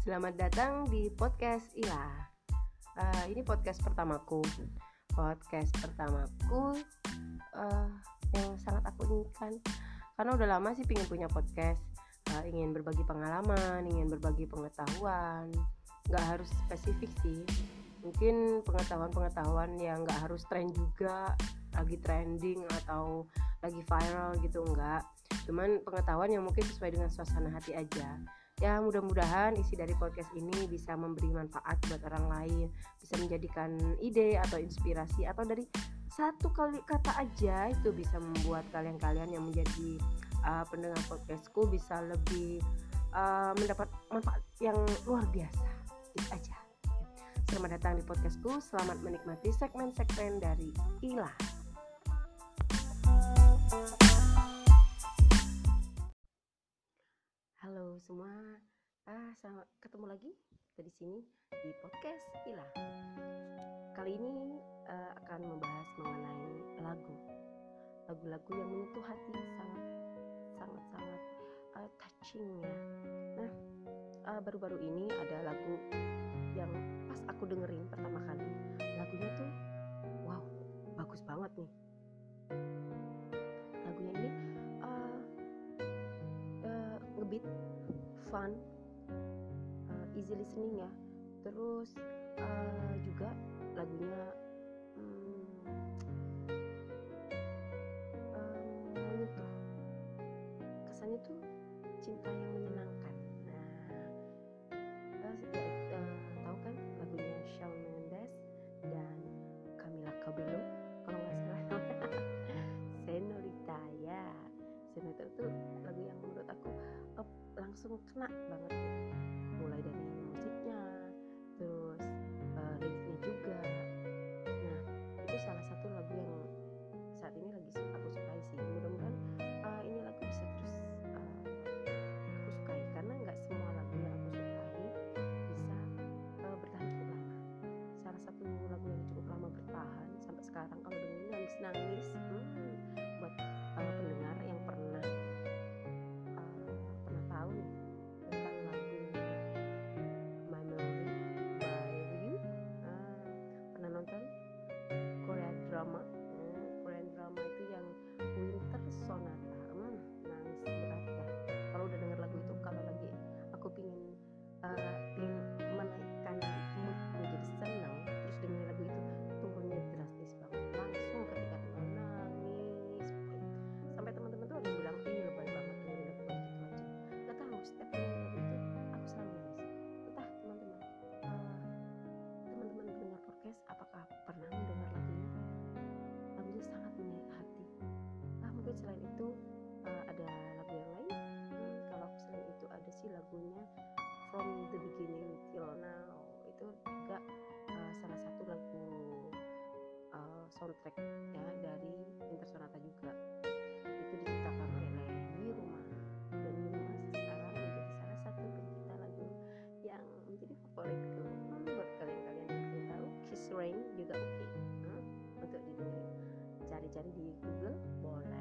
Selamat datang di podcast Ila. Uh, ini podcast pertamaku. Podcast pertamaku uh, yang sangat aku inginkan karena udah lama sih pingin punya podcast. Uh, ingin berbagi pengalaman, ingin berbagi pengetahuan. Gak harus spesifik sih. Mungkin pengetahuan-pengetahuan yang gak harus tren juga, lagi trending atau lagi viral gitu enggak. Cuman pengetahuan yang mungkin sesuai dengan suasana hati aja ya mudah-mudahan isi dari podcast ini bisa memberi manfaat buat orang lain bisa menjadikan ide atau inspirasi atau dari satu kali kata aja itu bisa membuat kalian-kalian yang menjadi uh, pendengar podcastku bisa lebih uh, mendapat manfaat yang luar biasa. Itu aja. Selamat datang di podcastku. Selamat menikmati segmen-segmen dari Ila Semua, ah, sama, ketemu lagi kita di sini di podcast Ila. Kali ini uh, akan membahas mengenai lagu, lagu-lagu yang menyentuh hati sangat, sangat, sangat uh, touching ya. Nah, uh, baru-baru ini ada lagu yang pas aku dengerin pertama kali, lagunya tuh, wow, bagus banget nih fun uh, easy listening ya. Terus uh, juga lagunya hmm, um, menyentuh kesannya tuh cinta yang សង្ឃថ្នាក់បាទ the Beginning Till Now itu juga uh, salah satu lagu uh, soundtrack ya dari Winter Sonata juga. Itu diciptakan oleh Lenny Rumah dan Rumah sekarang menjadi salah satu pencipta lagu yang menjadi favoritku. Buat kalian-kalian yang ingin tahu, Kiss Rain juga oke okay. hmm, untuk didengerin cari-cari di Google boleh